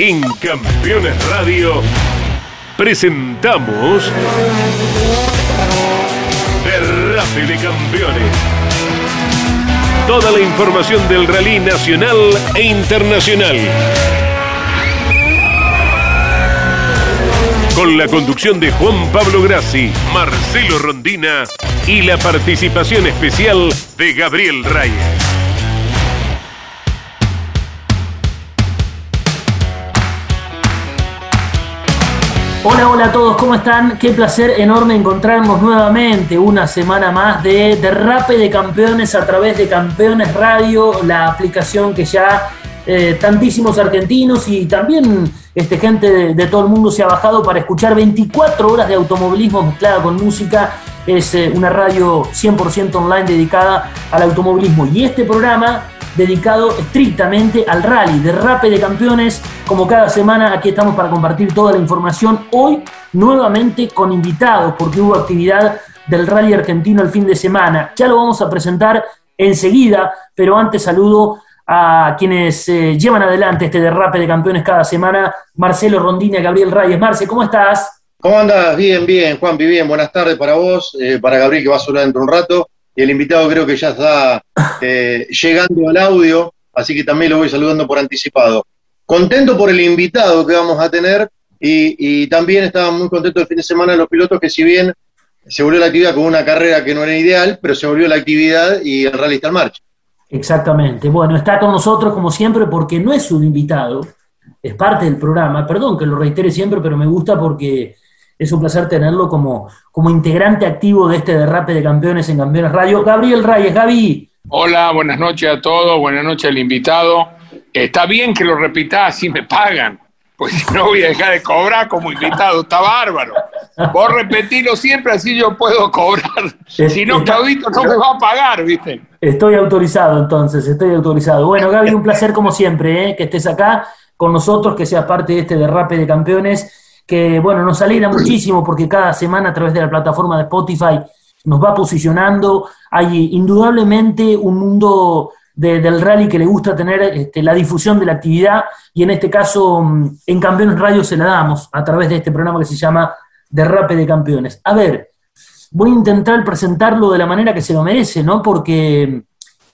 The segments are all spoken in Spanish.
En Campeones Radio presentamos Derrape de Campeones. Toda la información del rally nacional e internacional. Con la conducción de Juan Pablo Grassi, Marcelo Rondina y la participación especial de Gabriel Reyes. Hola, hola a todos, ¿cómo están? Qué placer enorme encontrarnos nuevamente una semana más de Derrape de Campeones a través de Campeones Radio, la aplicación que ya eh, tantísimos argentinos y también este, gente de, todo el mundo se ha bajado para escuchar 24 horas de automovilismo mezclada con música. Es eh, una radio 100% online dedicada al automovilismo. Y este programa dedicado estrictamente al rally, derrape de campeones. Como cada semana, aquí estamos para compartir toda la información. Hoy, nuevamente con invitados, porque hubo actividad del rally argentino el fin de semana. Ya lo vamos a presentar enseguida, pero antes saludo a quienes eh, llevan adelante este derrape de campeones cada semana, Marcelo Rondina Gabriel Reyes. Marce, ¿cómo estás? ¿Cómo andas? Bien, bien, Juan, bien. Buenas tardes para vos, eh, para Gabriel que va a sonar dentro de un rato y el invitado creo que ya está eh, llegando al audio, así que también lo voy saludando por anticipado. Contento por el invitado que vamos a tener y, también estaba muy contento el fin de semana los pilotos que si bien se volvió la actividad con una carrera que no era ideal, pero se volvió la actividad y el rally está en marcha. Exactamente. Bueno, está con nosotros como siempre porque no es un invitado, es parte del programa. Perdón que lo reitere siempre, pero me gusta porque es un placer tenerlo como, como integrante activo de este derrape de campeones en Campeones Radio. Gabriel Reyes, Gaby. Hola, buenas noches a todos, buenas noches al invitado. Está bien que lo repita, así me pagan, pues no voy a dejar de cobrar como invitado, está bárbaro. Vos repetilo siempre, así yo puedo cobrar. Si no, Claudito no me va a pagar, ¿viste? Estoy autorizado entonces, estoy autorizado. Bueno, Gaby, un placer como siempre, ¿eh? que estés acá con nosotros, que seas parte de este derrape de campeones que bueno, nos alegra muchísimo porque cada semana a través de la plataforma de Spotify nos va posicionando. Hay indudablemente un mundo del rally que le gusta tener este, la difusión de la actividad y en este caso mm, en Campeones Radio se la damos a través de este programa que se llama Derrape de Campeones. A ver, voy a intentar presentarlo de la manera que se lo merece, ¿no? Porque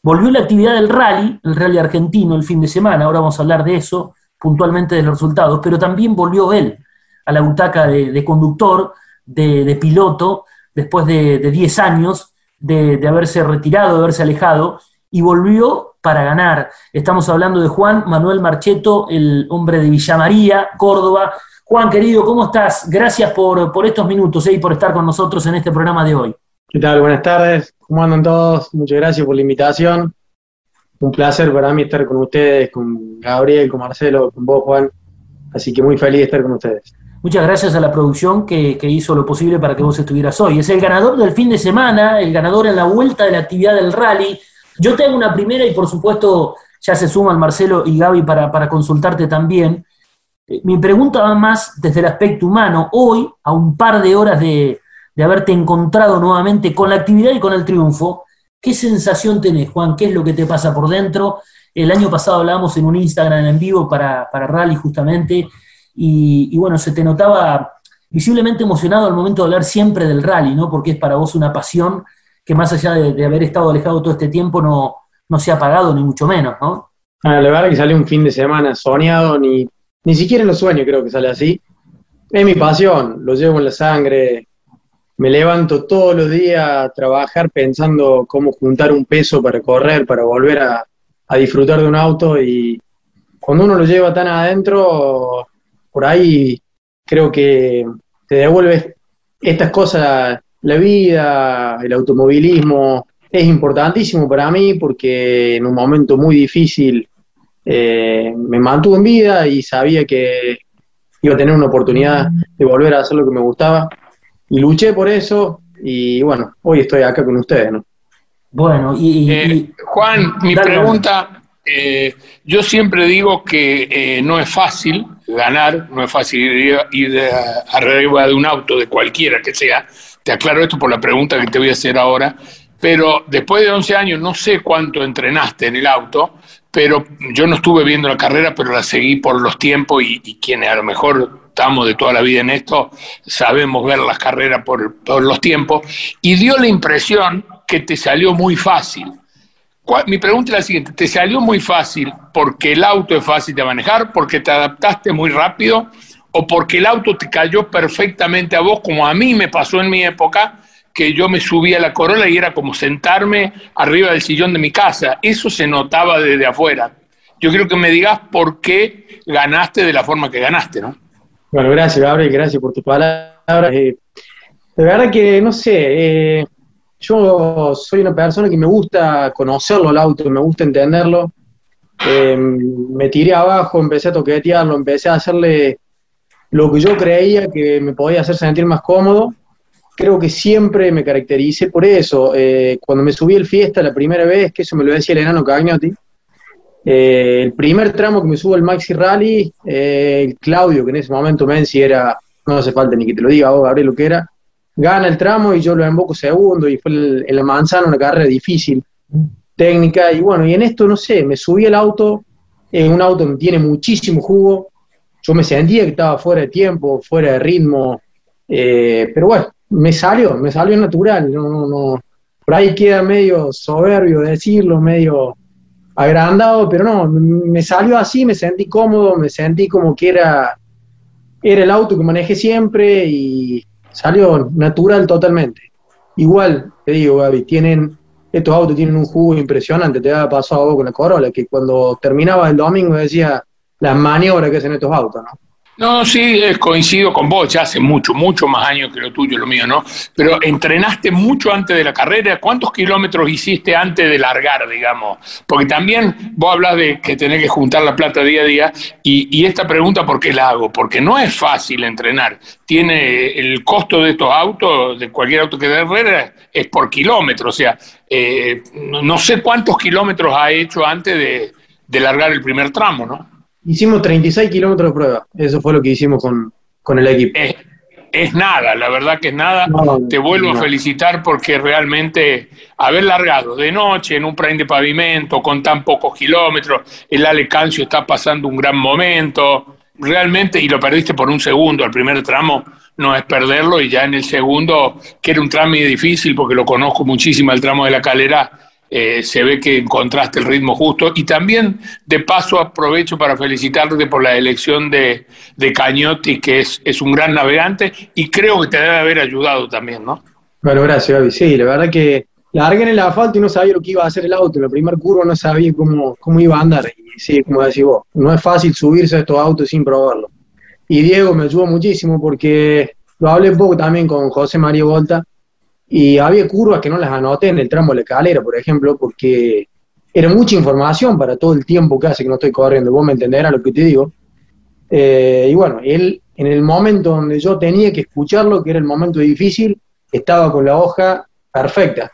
volvió la actividad del rally, el rally argentino el fin de semana, ahora vamos a hablar de eso, puntualmente de los resultados, pero también volvió él a la butaca de, conductor, de, piloto, después de 10 años de, haberse retirado, de haberse alejado, y volvió para ganar. Estamos hablando de Juan Manuel Marcheto, el hombre de Villa María, Córdoba. Juan, querido, ¿cómo estás? Gracias por, estos minutos eh, y por estar con nosotros en este programa de hoy. ¿Qué tal? Buenas tardes. ¿Cómo andan todos? Muchas gracias por la invitación. Un placer para mí estar con ustedes, con Gabriel, con Marcelo, con vos, Juan. Así que muy feliz de estar con ustedes. Muchas gracias a la producción que, hizo lo posible para que vos estuvieras hoy. Es el ganador del fin de semana, el ganador en la vuelta de la actividad del rally. Yo tengo una primera y por supuesto ya se suman Marcelo y Gaby para, consultarte también. Eh, mi pregunta va más desde el aspecto humano. Hoy, a un par de horas de, haberte encontrado nuevamente con la actividad y con el triunfo, ¿qué sensación tenés, Juan? ¿Qué es lo que te pasa por dentro? El año pasado hablábamos en un Instagram en vivo para, para Rally justamente y, bueno, se te notaba visiblemente emocionado al momento de hablar siempre del rally, ¿no? Porque es para vos una pasión que más allá de, haber estado alejado todo este tiempo no, no se ha apagado, ni mucho menos, ¿no? Ah, la verdad que sale un fin de semana soñado, ni, ni siquiera en los sueños creo que sale así. Es mi pasión, lo llevo en la sangre. Me levanto todos los días a trabajar pensando cómo juntar un peso para correr, para volver a, a disfrutar de un auto y cuando uno lo lleva tan adentro, por ahí creo que te devuelve estas cosas, la vida, el automovilismo, es importantísimo para mí porque en un momento muy difícil eh, me mantuvo en vida y sabía que iba a tener una oportunidad de volver a hacer lo que me gustaba y luché por eso y bueno, hoy estoy acá con ustedes, ¿no? Bueno, y... Eh, Juan, mi pregunta, eh, yo siempre digo que no es fácil, ganar, no es fácil ir, arriba de un auto, de cualquiera que sea. Te aclaro esto por la pregunta que te voy a hacer ahora. Pero después de 11 años, no sé cuánto entrenaste en el auto, pero yo no estuve viendo la carrera, pero la seguí por los tiempos y, y quienes a lo mejor estamos de toda la vida en esto, sabemos ver las carreras por, por los tiempos, y dio la impresión que te salió muy fácil. Mi pregunta es la siguiente, ¿te salió muy fácil porque el auto es fácil de manejar, porque te adaptaste muy rápido o porque el auto te cayó perfectamente a vos, como a mí me pasó en mi época, que yo me subía a la Corolla y era como sentarme arriba del sillón de mi casa. Eso se notaba desde afuera. Yo quiero que me digas por qué ganaste de la forma que ganaste, ¿no? Bueno, gracias, Gabriel, gracias por tu palabra. Eh, de verdad que, no sé, eh, yo soy una persona que me gusta conocerlo el auto, me gusta entenderlo. Eh, me tiré abajo, empecé a toquetearlo, empecé a hacerle lo que yo creía que me podía hacer sentir más cómodo. Creo que siempre me caractericé por eso. Eh, cuando me subí el Fiesta la primera vez, que eso me lo decía el enano Cagnotti, eh, el primer tramo que me subo al Maxi Rally, eh, Claudio, que en ese momento Menzi era, no hace falta ni que te lo diga, vos, Gabriel, lo que era, gana el tramo y yo lo emboco segundo y fue en la manzana una carrera difícil, técnica, y bueno, y en esto, no sé, me subí al auto, es un auto que tiene muchísimo jugo, yo me sentía que estaba fuera de tiempo, fuera de ritmo, eh, pero bueno, me salió, me salió natural, no, no, no, por ahí queda medio soberbio decirlo, medio agrandado, pero no, me salió así, me sentí cómodo, me sentí como que era, era el auto que manejé siempre y salió natural totalmente. Igual, te digo, Gaby, tienen, estos autos tienen un jugo impresionante, te ha pasado con la Corolla, que cuando terminaba el domingo decía, las maniobras que hacen estos autos, ¿no? No, sí, coincido con vos, ya hace mucho, mucho más años que lo tuyo, lo mío, ¿no? Pero entrenaste mucho antes de la carrera, ¿cuántos kilómetros hiciste antes de largar, digamos? Porque también vos hablas de que tenés que juntar la plata día a día, y, esta pregunta, ¿por qué la hago? Porque no es fácil entrenar. Tiene el costo de estos autos, de cualquier auto que de carrera, es por kilómetro, o sea, eh, no, sé cuántos kilómetros ha hecho antes de, de largar el primer tramo, ¿no? Hicimos 36 kilómetros de prueba, eso fue lo que hicimos con, el equipo. Es, nada, la verdad que es nada. Te vuelvo a felicitar porque realmente haber largado de noche en un prime de pavimento con tan pocos kilómetros, el Ale Cancio está pasando un gran momento, realmente, y lo perdiste por un segundo, el primer tramo no es perderlo y ya en el segundo, que era un tramo difícil porque lo conozco muchísimo, el tramo de la calera, eh, se ve que encontraste el ritmo justo. Y también, de paso, aprovecho para felicitarte por la elección de, de Cañotti, que es, es un gran navegante y creo que te debe haber ayudado también, ¿no? Bueno, gracias, Gaby. Sí, la verdad que largué en el asfalto y no sabía lo que iba a hacer el auto. En la primer curva no sabía cómo, cómo iba a andar. Y sí, como decís vos, no es fácil subirse a estos autos sin probarlo. Y Diego me ayudó muchísimo porque lo hablé un poco también con José María Volta y había curvas que no las anoté en el tramo de la escalera, por ejemplo, porque era mucha información para todo el tiempo que hace que no estoy corriendo. Vos me entenderás lo que te digo. Eh, y bueno, él, en el momento donde yo tenía que escucharlo, que era el momento difícil, estaba con la hoja perfecta.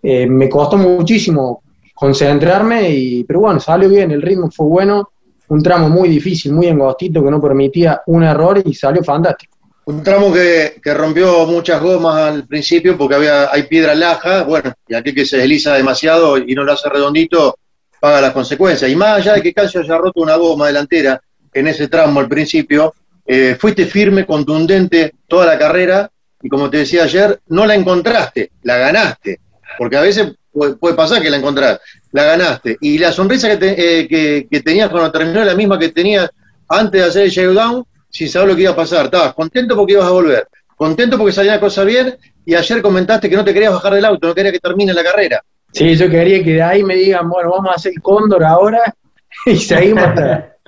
Eh, me costó muchísimo concentrarme, y, pero bueno, salió bien, el ritmo fue bueno, un tramo muy difícil, muy angostito, que no permitía un error y salió fantástico. Un tramo que, rompió muchas gomas al principio porque había, hay piedra laja, bueno, y aquel que se desliza demasiado y no lo hace redondito, paga las consecuencias. Y más allá de que Casio haya roto una goma delantera en ese tramo al principio, eh, fuiste firme, contundente toda la carrera y como te decía ayer, no la encontraste, la ganaste, porque a veces puede, pasar que la encontrás, la ganaste. Y la sonrisa que, eh, que, tenías cuando terminó la misma que tenías antes de hacer el showdown sin saber lo que iba a pasar. Estabas contento porque ibas a volver, contento porque salía la cosa bien, y ayer comentaste que no te querías bajar del auto, no querías que termine la carrera. Sí, yo quería que de ahí me digan, bueno, vamos a hacer el cóndor ahora y seguimos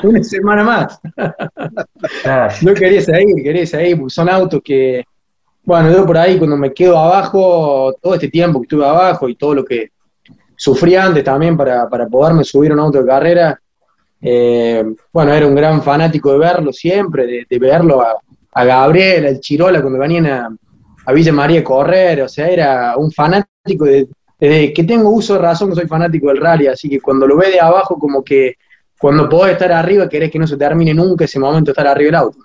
una semana más. no quería seguir, quería seguir, porque son autos que, bueno, yo por ahí cuando me quedo abajo, todo este tiempo que estuve abajo y todo lo que sufrí antes también para, para poderme subir a un auto de carrera, eh, bueno, era un gran fanático de verlo siempre, de, verlo a, Gabriel, al Chirola, cuando venían a, Villa María a correr, o sea, era un fanático de, que tengo uso de razón soy fanático del rally, así que cuando lo ve de abajo, como que cuando podés estar arriba, querés que no se termine nunca ese momento de estar arriba del auto.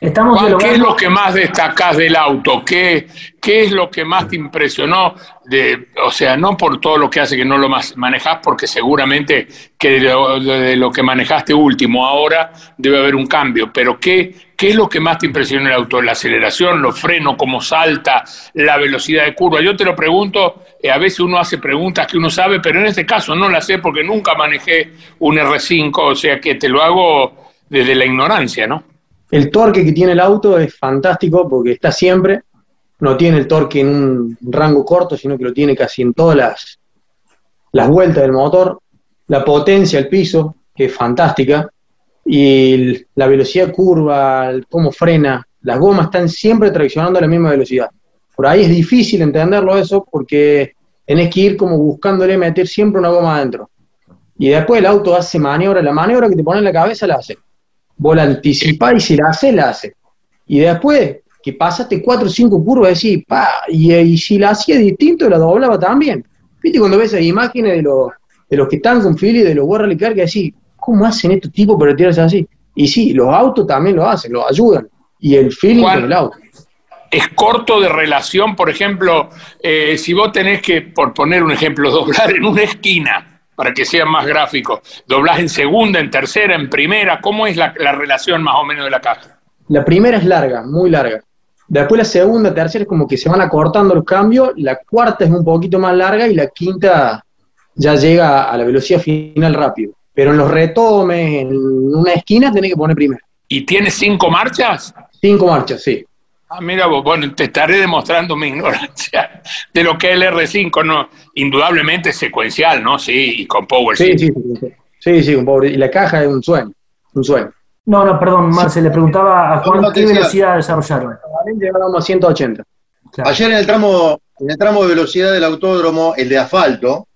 Estamos Juan, ¿Qué es lo que más destacás del auto? ¿Qué, ¿Qué es lo que más te impresionó? De, o sea, no por todo lo que hace que no lo más manejás, porque seguramente que de lo, de lo que manejaste último ahora debe haber un cambio, pero ¿qué, ¿qué es lo que más te impresionó el auto? ¿La aceleración, los frenos, cómo salta, la velocidad de curva? Yo te lo pregunto, eh, a veces uno hace preguntas que uno sabe, pero en este caso no las sé porque nunca manejé un R5, o sea que te lo hago desde la ignorancia, ¿no? El torque que tiene el auto es fantástico porque está siempre, no tiene el torque en un rango corto, sino que lo tiene casi en todas las, las vueltas del motor, la potencia al piso, que es fantástica, y la velocidad curva, cómo frena, las gomas están siempre traccionando a la misma velocidad. Por ahí es difícil entenderlo eso porque tenés que ir como buscándole meter siempre una goma adentro. Y después el auto hace maniobra, la maniobra que te pone en la cabeza la hace. Vos la anticipás y si la hace, la hace. Y después que pasaste cuatro o cinco curvas, decís, pa, y, y si la hacía distinto, la doblaba también. ¿Viste cuando ves esas imágenes de los, de los que están con Philly, de los Rally Car, que decís, ¿cómo hacen estos tipos para tirarse así? Y sí, los autos también lo hacen, lo ayudan. Y el feeling Juan, con el auto. es corto de relación, por ejemplo, eh, si vos tenés que, por poner un ejemplo, doblar en una esquina, para que sea más gráfico, doblás en segunda, en tercera, en primera, ¿cómo es la, la relación más o menos de la caja? La primera es larga, muy larga. Después la segunda, tercera es como que se van acortando los cambios, la cuarta es un poquito más larga y la quinta ya llega a la velocidad final rápido. Pero en los retomes, en una esquina, tenés que poner primero. ¿Y tiene cinco marchas? Cinco marchas, sí. Ah, mira vos, bueno, te estaré demostrando mi ignorancia de lo que es el R5, no, indudablemente secuencial, ¿no? Sí, y con Power Sí, sí, sí. Sí, sí, un pobre. Y la caja es un sueño, un sueño. No, no, perdón, Marce, le preguntaba a Juan No, no, qué velocidad desarrollaron. Llegábamos a 180. Claro. Ayer en el tramo, en el tramo de velocidad del autódromo, el de asfalto,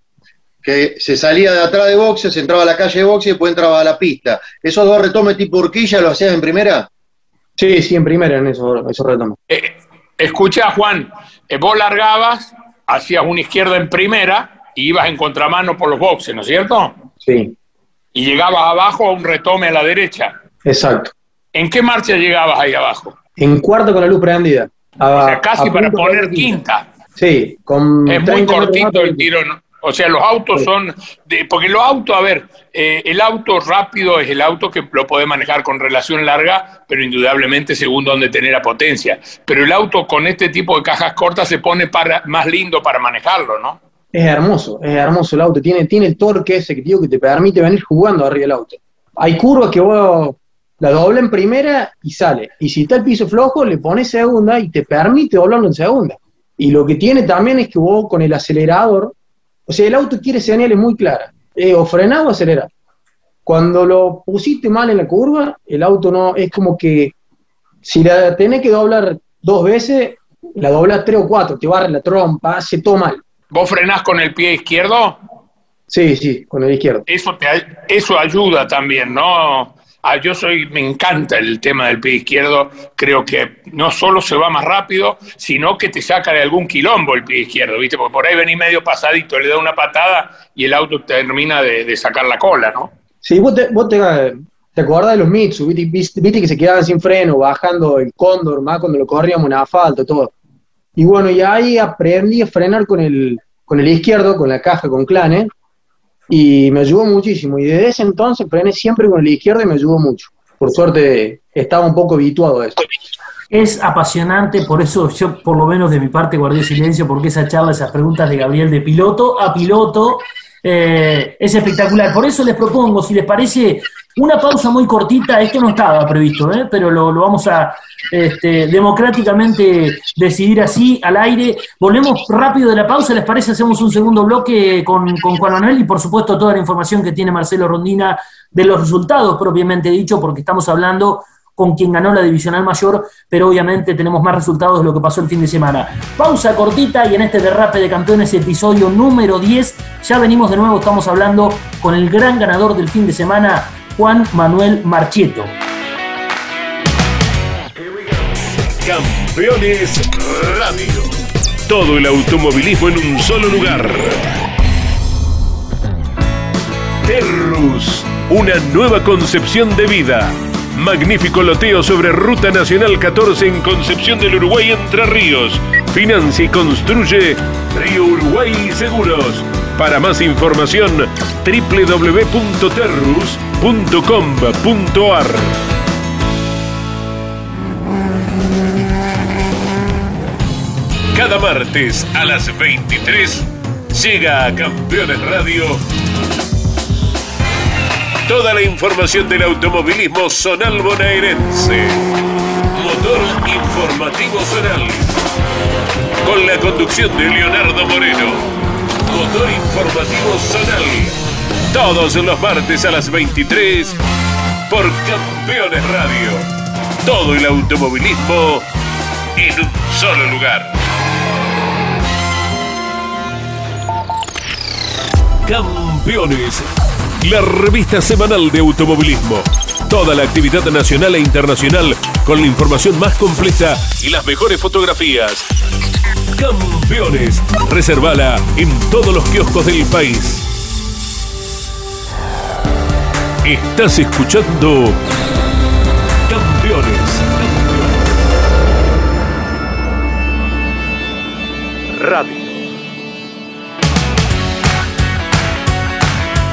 que se salía de atrás de boxes, entraba a la calle de boxes y después entraba a la pista. ¿Esos dos retomes tipo horquilla lo hacías en primera? Sí, sí, en primera en esos, esos retomes. Eh, escucha, Juan, eh, vos largabas, hacías una izquierda en primera y ibas en contramano por los boxes, ¿no es cierto? Sí, Y llegabas abajo a un retome a la derecha. exacto. ¿En qué marcha llegabas ahí abajo? En cuarto con la luz prendida. O sea, casi para poner quinta. quinta. Sí, con Es muy 30 metros cortito el tiro, ¿no? O sea, los autos son, de- porque los autos, a ver, eh, el auto rápido es el auto que lo puede manejar con relación larga, pero indudablemente según donde tener la potencia. Pero el auto con este tipo de cajas cortas se pone para, más lindo para manejarlo, ¿no? Es hermoso, es hermoso el auto. Tiene, tiene el torque ese que, tío, que te permite venir jugando arriba del auto. Hay curvas que vos la dobla en primera y sale. Y si está el piso flojo, le pones segunda y te permite doblarlo en segunda. Y lo que tiene también es que vos con el acelerador, o sea, el auto quiere señales muy claras. eh, o frenar o acelerar. Cuando lo pusiste mal en la curva, el auto no, es como que si la tenés que doblar dos veces, la doblas tres o cuatro, te barre la trompa, hace todo mal. ¿Vos frenás con el pie izquierdo? Sí, sí, con el izquierdo. Eso, te, eso ayuda también, ¿no? Ah, yo soy, me encanta el tema del pie izquierdo, creo que no solo se va más rápido, sino que te saca de algún quilombo el pie izquierdo, ¿viste? Porque por ahí venís medio pasadito, le da una patada y el auto termina de, sacar la cola, ¿no? Sí, vos te, vos acordás de los Mitsu, viste que se quedaban sin freno, bajando el cóndor, más cuando lo corríamos en asfalto, todo. Y bueno, y ahí aprendí a frenar con el, con el izquierdo, con la caja, con clane, y me ayudó muchísimo. Y desde ese entonces frené siempre con el izquierdo y me ayudó mucho. Por suerte estaba un poco habituado a eso. Es apasionante, por eso yo por lo menos de mi parte guardé silencio, porque esa charla, esas preguntas de Gabriel de piloto a piloto, eh, es espectacular. Por eso les propongo, si les parece, una pausa muy cortita, esto no estaba previsto, ¿eh? pero lo, vamos a este, democráticamente decidir así al aire. Volvemos rápido de la pausa, ¿les parece? Hacemos un segundo bloque con, con Juan Manuel y por supuesto toda la información que tiene Marcelo Rondina de los resultados propiamente dicho, porque estamos hablando con quien ganó la divisional mayor, pero obviamente tenemos más resultados de lo que pasó el fin de semana. Pausa cortita y en este derrape de campeones, episodio número 10, ya venimos de nuevo, estamos hablando con el gran ganador del fin de semana, Juan Manuel Marcheto. Campeones Radio. Todo el automovilismo en un solo lugar. Terrus, una nueva concepción de vida. Magnífico loteo sobre Ruta Nacional 14 en Concepción del Uruguay Entre Ríos. Financia y construye Río Uruguay Seguros. Para más información, www.terrus.com.ar. Cada martes a las 23 llega a Campeones Radio toda la información del automovilismo zonal bonaerense. Motor Informativo Zonal. Con la conducción de Leonardo Moreno. Motor Informativo Zonal. Todos los martes a las 23 por Campeones Radio. Todo el automovilismo en un solo lugar. Campeones, la revista semanal de automovilismo. Toda la actividad nacional e internacional con la información más completa y las mejores fotografías. Campeones, reservala en todos los kioscos del país. Estás escuchando Campeones. Radio.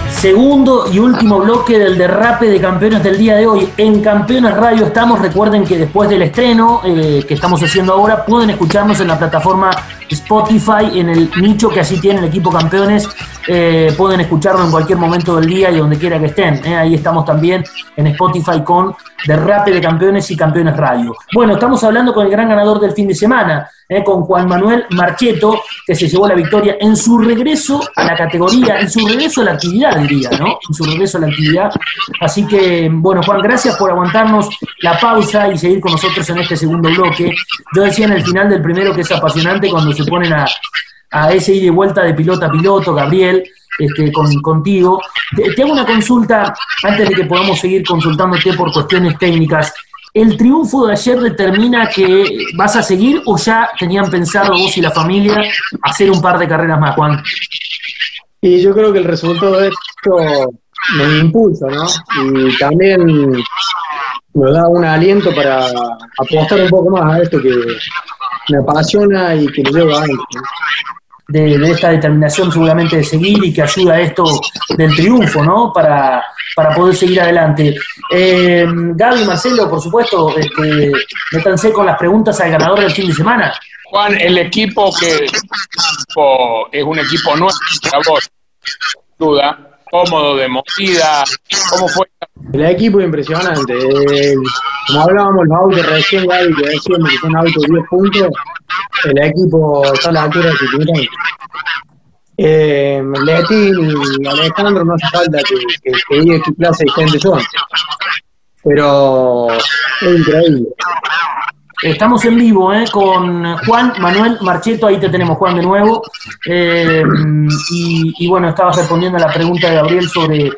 Segundo y último bloque del derrape de campeones del día de hoy. En Campeones Radio estamos. Recuerden que después del estreno eh, que estamos haciendo ahora, pueden escucharnos en la plataforma Spotify, en el nicho que así tiene el equipo campeones. Eh, pueden escucharlo en cualquier momento del día y donde quiera que estén. eh. Ahí estamos también en Spotify con Derrape de Campeones y Campeones Radio. Bueno, estamos hablando con el gran ganador del fin de semana, eh, con Juan Manuel Marcheto, que se llevó la victoria en su regreso a la categoría, en su regreso a la actividad, diría, ¿no? En su regreso a la actividad. Así que, bueno, Juan, gracias por aguantarnos la pausa y seguir con nosotros en este segundo bloque. Yo decía en el final del primero que es apasionante cuando se ponen a, a ese ida y vuelta de piloto a piloto, Gabriel, este, con, contigo. Te, te hago una consulta antes de que podamos seguir consultándote por cuestiones técnicas. ¿El triunfo de ayer determina que vas a seguir o ya tenían pensado vos y la familia hacer un par de carreras más, Juan? Y yo creo que el resultado de esto me impulsa, ¿no? Y también me da un aliento para apostar un poco más a esto que me apasiona y que me lleva adelante. ¿no? de, de esta determinación seguramente de seguir y que ayuda a esto del triunfo, ¿no? Para, para poder seguir adelante. Eh, Gaby, Marcelo, por supuesto, este, métanse con las preguntas al ganador del fin de semana. Juan, el equipo que es un equipo nuevo para vos, duda, cómodo, de movida, ¿cómo fue? El equipo es impresionante. El- como hablábamos los autos recién, Gaby, que decíamos que son autos de 10 puntos, el equipo está a la altura de su. Eh, Leti y Alejandro no hace falta que, que, que diga qué clase de gente son. Pero es increíble. Estamos en vivo ¿eh? con Juan Manuel Marcheto, ahí te tenemos Juan de nuevo. Eh, y, bueno, estabas respondiendo a la pregunta de Gabriel sobre eh,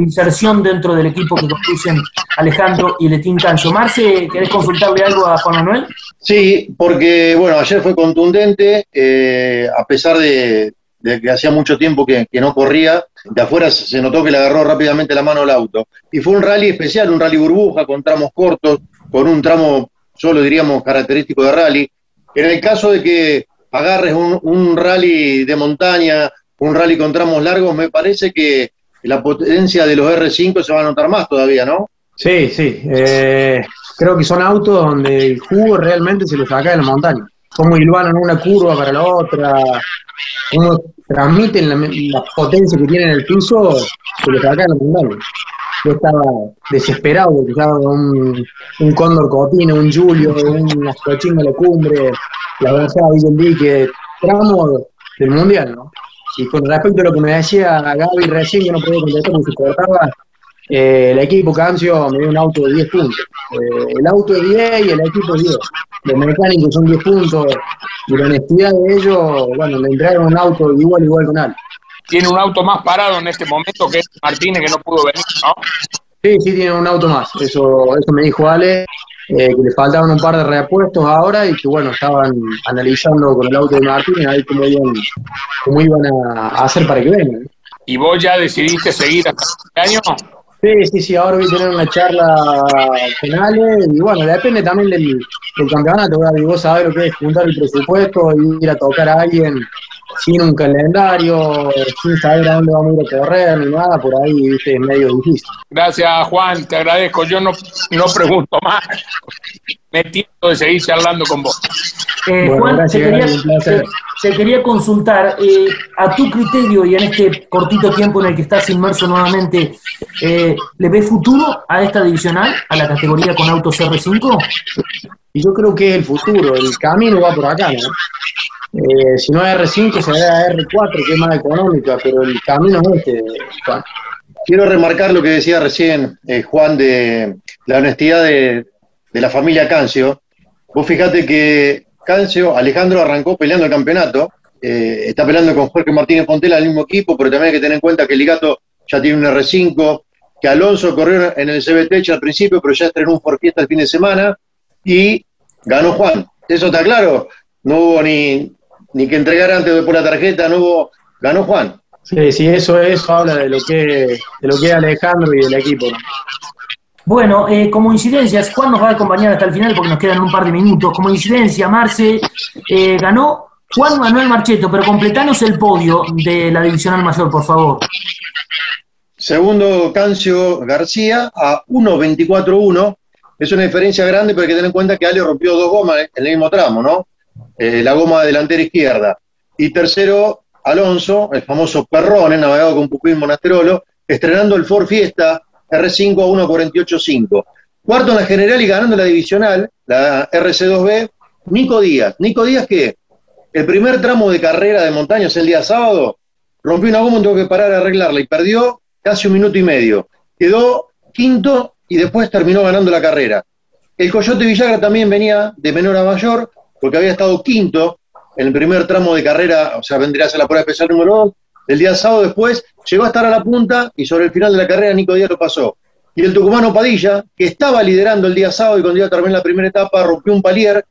inserción dentro del equipo que conducen Alejandro y Letín Cancho. Marce, ¿querés consultarle algo a Juan Manuel? Sí, porque bueno, ayer fue contundente, eh, a pesar de, que hacía mucho tiempo que, que no corría, de afuera se notó que le agarró rápidamente la mano al auto. Y fue un rally especial, un rally burbuja, con tramos cortos, con un tramo, solo diríamos, característico de rally. En el caso de que agarres un, un rally de montaña, un rally con tramos largos, me parece que la potencia de los R5 se va a notar más todavía, ¿no? Sí, sí. eh, creo que son autos donde el jugo realmente se lo saca de la montaña. Cómo hilvanan una curva para la otra, cómo transmiten la, potencia que tienen en el piso, se lo saca de la montaña. Yo estaba desesperado porque estaba un, un Cóndor Copino, un Julio, un Ascochingo de la Cumbre, la Brazada Villendique, tramo del Mundial, ¿no? Y con respecto a lo que me decía Gaby recién, que no podía contestar porque se cortaba, eh, el equipo Cancio me dio un auto de 10 puntos. Eh, el auto es 10 y el equipo es 10. Los mecánicos son 10 puntos. Y la honestidad de ellos, bueno, le entregaron un auto igual, igual con Al. Tiene un auto más parado en este momento que es Martínez, que no pudo venir, ¿no? Sí, sí, tiene un auto más. Eso, eso me dijo Ale, eh, que le faltaban un par de repuestos ahora y que, bueno, estaban analizando con el auto de Martínez ahí cómo iban, cómo iban a, a hacer para que vengan. ¿Y vos ya decidiste seguir hasta este año? Sí, sí, sí, ahora voy a tener una charla con Ale y bueno, depende también del, del campeonato, vos sabés lo que es juntar el presupuesto, ir a tocar a alguien sin un calendario, sin saber a dónde vamos a ir a correr ni nada, por ahí ¿viste? es medio difícil. Gracias Juan, te agradezco, yo no, no pregunto más, me tiento de seguir charlando con vos. Eh, Juan, te, quería, consultar, eh, a tu criterio y en este cortito tiempo en el que estás inmerso nuevamente, eh, ¿le ves futuro a esta divisional, a la categoría con autos R5? Y yo creo que el futuro, el camino va por acá, ¿no? Eh, si no es R5, se a R4, que es más económica, pero el camino es este, Quiero remarcar lo que decía recién eh, Juan de la honestidad de, la familia Cancio. Vos fijate que Cancio, Alejandro arrancó peleando el campeonato, eh, está peleando con Jorge Martínez Pontela el mismo equipo, pero también hay que tener en cuenta que Ligato ya tiene un R5, que Alonso corrió en el CBT al principio, pero ya estrenó un Ford Fiesta el fin de semana y ganó Juan. ¿Eso está claro? No hubo ni, ni que entregar antes o por la tarjeta, no hubo, ganó Juan. Sí, sí, eso, eso habla de lo que, de lo que es Alejandro y del equipo. Bueno, eh, como incidencias, Juan nos va a acompañar hasta el final porque nos quedan un par de minutos. Como incidencia, Marce eh, ganó Juan Manuel Marcheto, pero completanos el podio de la divisional mayor, por favor. Segundo, Cancio García a 1.24.1. Es una diferencia grande, pero hay que tener en cuenta que Ale rompió dos gomas en el mismo tramo, ¿no? Eh, la goma delantera izquierda. Y tercero, Alonso, el famoso Perrone, navegado con Pupín Monasterolo, estrenando el Ford Fiesta R5 a 1.48.5. Cuarto en la general y ganando la divisional, la RC2B, Nico Díaz. Nico Díaz que el primer tramo de carrera de montañas el día sábado, rompió una goma y tuvo que parar a arreglarla y perdió casi un minuto y medio. Quedó quinto y después terminó ganando la carrera. El Coyote Villagra también venía de menor a mayor, porque había estado quinto en el primer tramo de carrera, o sea, vendría a ser la prueba especial número 2, el día sábado después, llegó a estar a la punta y sobre el final de la carrera Nico Díaz lo pasó. Y el tucumano Padilla, que estaba liderando el día sábado y cuando ya terminó la primera etapa, rompió un palier,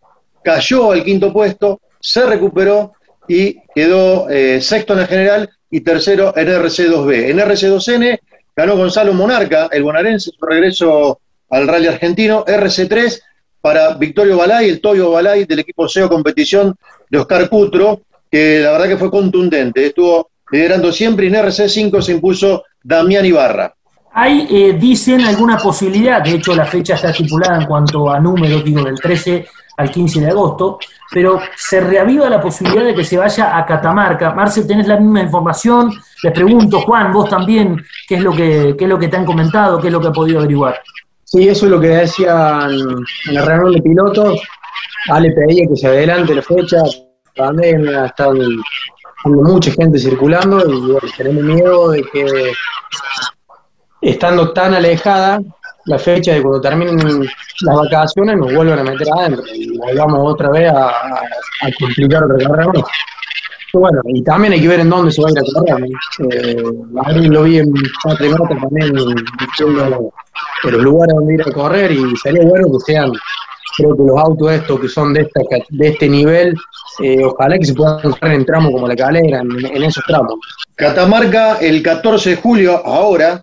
cayó al quinto puesto, se recuperó y quedó eh, sexto en la general y tercero en RC2B. En RC2N ganó Gonzalo Monarca, el bonaerense, su regreso al rally argentino. RC3 para Victorio Balay, el Toyo Balay del equipo SEO Competición de Oscar Cutro, que la verdad que fue contundente, estuvo liderando siempre y en RC5 se impuso Damián Ibarra. Hay, eh, dicen, alguna posibilidad, de hecho la fecha está estipulada en cuanto a números, digo, del 13 al 15 de agosto, pero se reaviva la posibilidad de que se vaya a Catamarca. Marcel, ¿tenés la misma información? Les pregunto, Juan, vos también, ¿qué es lo que, qué es lo que te han comentado, qué es lo que ha podido averiguar? Sí, eso es lo que decían en la reunión de pilotos. Ale pedía que se adelante la fecha, también están mucha gente circulando y tenemos miedo de que estando tan alejada la fecha de cuando terminen las vacaciones nos vuelvan a meter adentro y volvamos otra vez a, complicar otra carrera. Bueno, y también hay que ver en dónde se va a ir a correr. Eh, lo vi en Patria también diciendo los lugares donde ir a correr y sería bueno que sean, creo que los autos estos que son de, esta, de este nivel, eh, ojalá que se puedan correr en tramos como la calera, en, esos tramos. Catamarca el 14 de julio, ahora,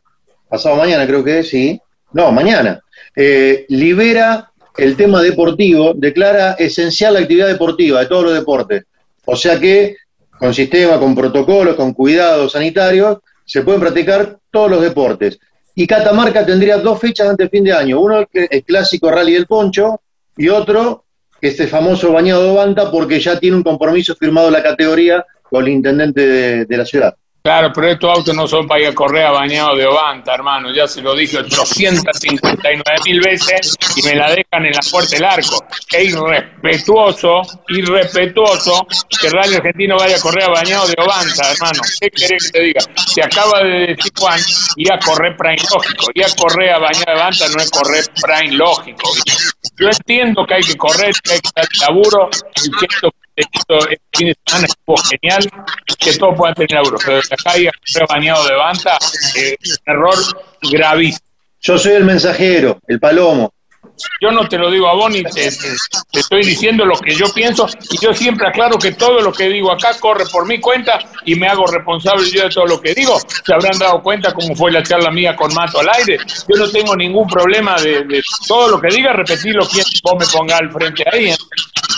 pasado mañana creo que sí, no, mañana, eh, libera el tema deportivo, declara esencial la actividad deportiva de todos los deportes. O sea que con sistema, con protocolos, con cuidados sanitarios, se pueden practicar todos los deportes. Y Catamarca tendría dos fechas antes del fin de año. Uno el clásico Rally del Poncho y otro este famoso bañado de Banta porque ya tiene un compromiso firmado la categoría con el intendente de la ciudad. Claro, pero estos autos no son para ir a correr a bañado de Ovanta, hermano. Ya se lo dije 859 mil veces y me la dejan en la puerta del arco. Es irrespetuoso, irrespetuoso que el Rally Argentino vaya a correr a bañado de Ovanta, hermano. ¿Qué querés que te diga? Se acaba de decir Juan, ir a correr Prime lógico. Ir a correr a bañado de Ovanta no es correr Prime lógico. Yo entiendo que hay que correr, que hay que estar laburo, y que este fin de semana estuvo genial, que todos puedan tener euros, pero acá hay bañado de banda, eh, un error gravísimo. Yo soy el mensajero, el palomo. Yo no te lo digo a vos ni te, estoy diciendo lo que yo pienso y yo siempre aclaro que todo lo que digo acá corre por mi cuenta y me hago responsable yo de todo lo que digo. Se habrán dado cuenta cómo fue la charla mía con Mato al aire. Yo no tengo ningún problema de, todo lo que diga, repetir lo que vos me pongas al frente ahí. ¿eh?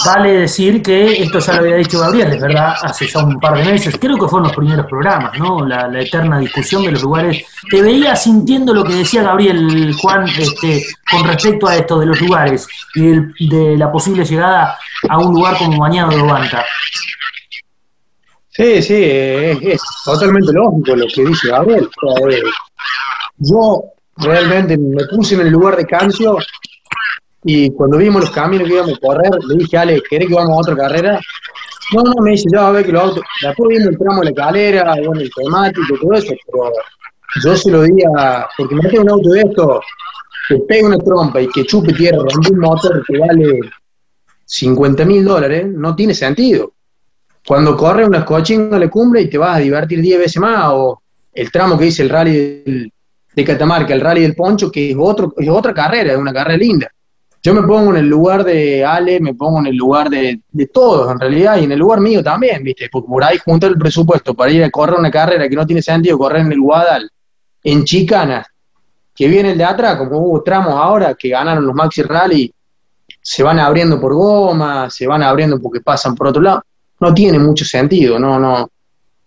Vale decir que esto ya lo había dicho Gabriel, es verdad, hace ya un par de meses, creo que fueron los primeros programas, ¿no? La, eterna discusión de los lugares. Te veía sintiendo lo que decía Gabriel, Juan, este, con respecto a esto de los lugares y de la posible llegada a un lugar como Mañana de Levanta. Sí, sí, es, totalmente lógico lo que dice Gabriel. yo realmente me puse en el lugar de Cancio y cuando vimos los caminos que íbamos a correr, le dije, Ale, ¿querés que vamos a otra carrera? No, no, me dice, ya a ver que los autos. Después vimos el tramo de la calera, bueno, el temático todo eso, pero yo se lo di a. Porque me un auto de esto que pegue una trompa y que chupe tierra, rompe un motor que vale 50 mil dólares, no tiene sentido. Cuando corre una no le cumple y te vas a divertir 10 veces más, o el tramo que dice el rally de Catamarca, el rally del Poncho, que es, otro, es otra carrera, es una carrera linda yo me pongo en el lugar de Ale, me pongo en el lugar de, todos en realidad, y en el lugar mío también, ¿viste? Porque por ahí juntar el presupuesto para ir a correr una carrera que no tiene sentido correr en el Guadal, en Chicana, que viene el de atrás, como hubo tramos ahora que ganaron los Maxi Rally, se van abriendo por goma, se van abriendo porque pasan por otro lado, no tiene mucho sentido, no, no.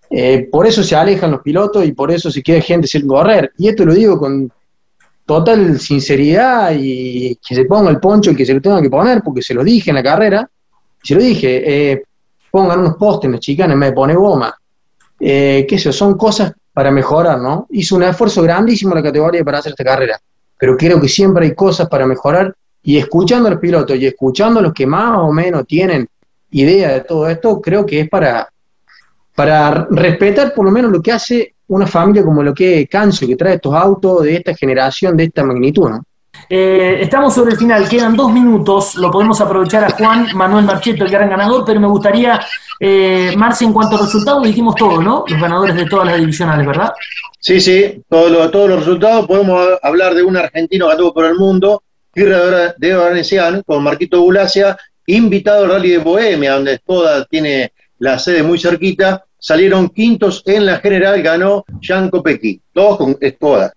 Eh, por eso se alejan los pilotos y por eso se queda gente sin correr. Y esto lo digo con total sinceridad y que se ponga el poncho y que se lo tenga que poner, porque se lo dije en la carrera, se lo dije, eh, pongan unos postes en la chicana me pone goma. Eh, qué sé son cosas para mejorar, ¿no? Hizo un esfuerzo grandísimo la categoría para hacer esta carrera, pero creo que siempre hay cosas para mejorar y escuchando al piloto y escuchando a los que más o menos tienen idea de todo esto, creo que es para, para respetar por lo menos lo que hace una familia como lo que Cancio, que trae estos autos de esta generación, de esta magnitud, ¿no? Eh, estamos sobre el final, quedan dos minutos, lo podemos aprovechar a Juan Manuel Marcheto, el gran ganador, pero me gustaría, eh, Marce, en cuanto a resultados, dijimos todo, ¿no? Los ganadores de todas las divisionales, ¿verdad? Sí, sí, todos los resultados, podemos hablar de un argentino que anduvo por el mundo, de Valenciano, con Marquito Bulacia, invitado al Rally de Bohemia, donde toda tiene la sede muy cerquita, salieron quintos en la general, ganó Jan Kopecky, todos con Skoda.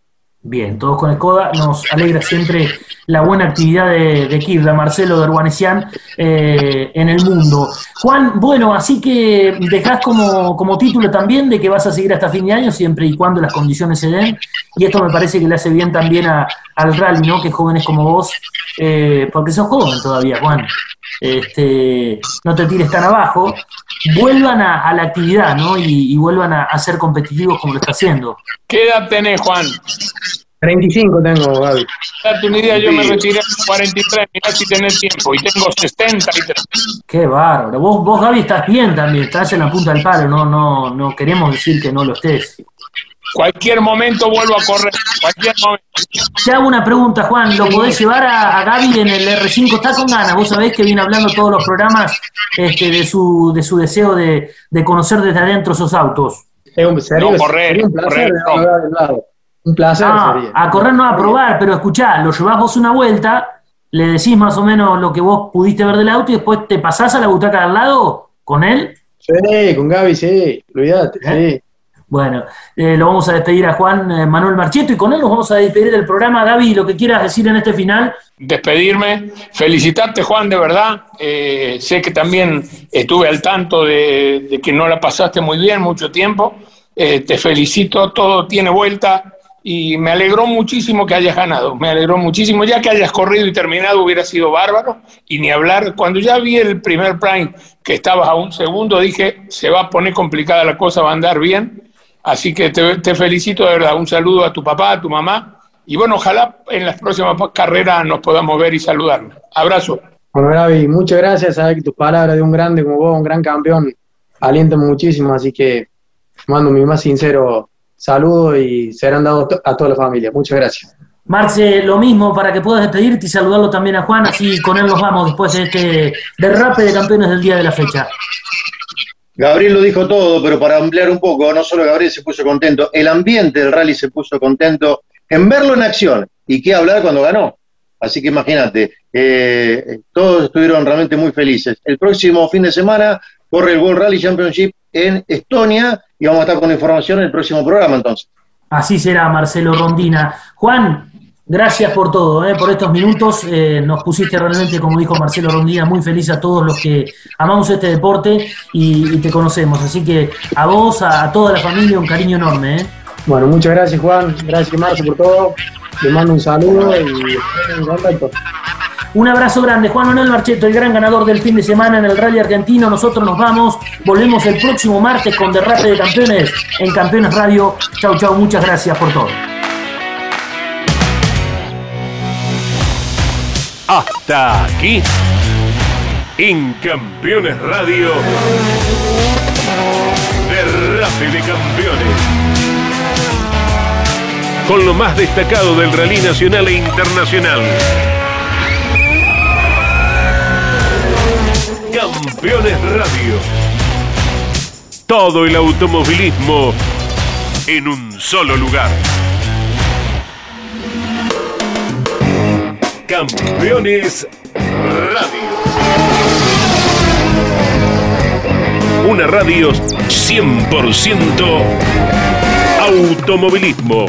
Bien, todos con Skoda, nos alegra siempre la buena actividad de, de Marcelo de Urbanesian eh, en el mundo. Juan, bueno, así que dejás como, como título también de que vas a seguir hasta fin de año, siempre y cuando las condiciones se den, y esto me parece que le hace bien también al rally, ¿no? Que jóvenes como vos, eh, porque sos joven todavía, Juan, este, no te tires tan abajo, vuelvan a, la actividad, ¿no? Y, vuelvan a, ser competitivos como lo está haciendo. ¿Qué edad tenés, Juan? 35 tengo, Gaby. Date una idea, yo me retiré a 43, mirá si tenés tiempo, y tengo 63. Qué bárbaro. Vos, vos, Gaby, estás bien también, estás en la punta del palo, no, no, no queremos decir que no lo estés. Cualquier momento vuelvo a correr, cualquier momento. Te hago una pregunta, Juan, ¿lo podés llevar a, Gaby en el R5? Está con ganas, vos sabés que viene hablando todos los programas este, de, su, de su deseo de, conocer desde adentro esos autos. un, no, correr, un placer, Un placer ah, A correr no a probar, pero escuchá, lo llevás vos una vuelta, le decís más o menos lo que vos pudiste ver del auto y después te pasás a la butaca de al lado con él. Sí, con Gaby, sí, olvídate, ¿Eh? sí. Bueno, eh, lo vamos a despedir a Juan eh, Manuel Marchieto y con él nos vamos a despedir del programa. Gaby, lo que quieras decir en este final. Despedirme, felicitarte Juan, de verdad. Eh, sé que también estuve al tanto de, que no la pasaste muy bien mucho tiempo. te felicito, todo tiene vuelta y me alegró muchísimo que hayas ganado. Me alegró muchísimo, ya que hayas corrido y terminado hubiera sido bárbaro. Y ni hablar, cuando ya vi el primer prime que estabas a un segundo, dije, se va a poner complicada la cosa, va a andar bien Así que te, felicito de verdad. Un saludo a tu papá, a tu mamá. Y bueno, ojalá en las próximas carreras nos podamos ver y saludarnos. Abrazo. Bueno, Gaby, muchas gracias. Sabes que tus palabras de un grande como vos, un gran campeón, alientan muchísimo. Así que mando mi más sincero saludo y serán dados a toda la familia. Muchas gracias. Marce, lo mismo para que puedas despedirte y saludarlo también a Juan, así con él nos vamos después de este derrape de campeones del día de la fecha. Gabriel lo dijo todo, pero para ampliar un poco, no solo Gabriel se puso contento, el ambiente del rally se puso contento en verlo en acción. ¿Y qué hablar cuando ganó? Así que imagínate, eh, todos estuvieron realmente muy felices. El próximo fin de semana corre el World Rally Championship en Estonia y vamos a estar con información en el próximo programa entonces. Así será, Marcelo Rondina. Juan, gracias por todo, eh, por estos minutos. Eh, nos pusiste realmente, como dijo Marcelo Rondina, muy feliz a todos los que amamos este deporte y, te conocemos. Así que a vos, a, toda la familia, un cariño enorme. Eh. Bueno, muchas gracias Juan, gracias Marcelo por todo. Le mando un saludo y un contacto. Un abrazo grande, Juan Manuel Marcheto, el gran ganador del fin de semana en el Rally Argentino. Nosotros nos vamos, volvemos el próximo martes con Derrape de Campeones en Campeones Radio. Chau, chau, muchas gracias por todo. Hasta aquí, en Campeones Radio, Derrape de Campeones. Con lo más destacado del rally nacional e internacional. Campeones Radio. Todo el automovilismo en un solo lugar. Campeones Radio. Una radio 100% automovilismo.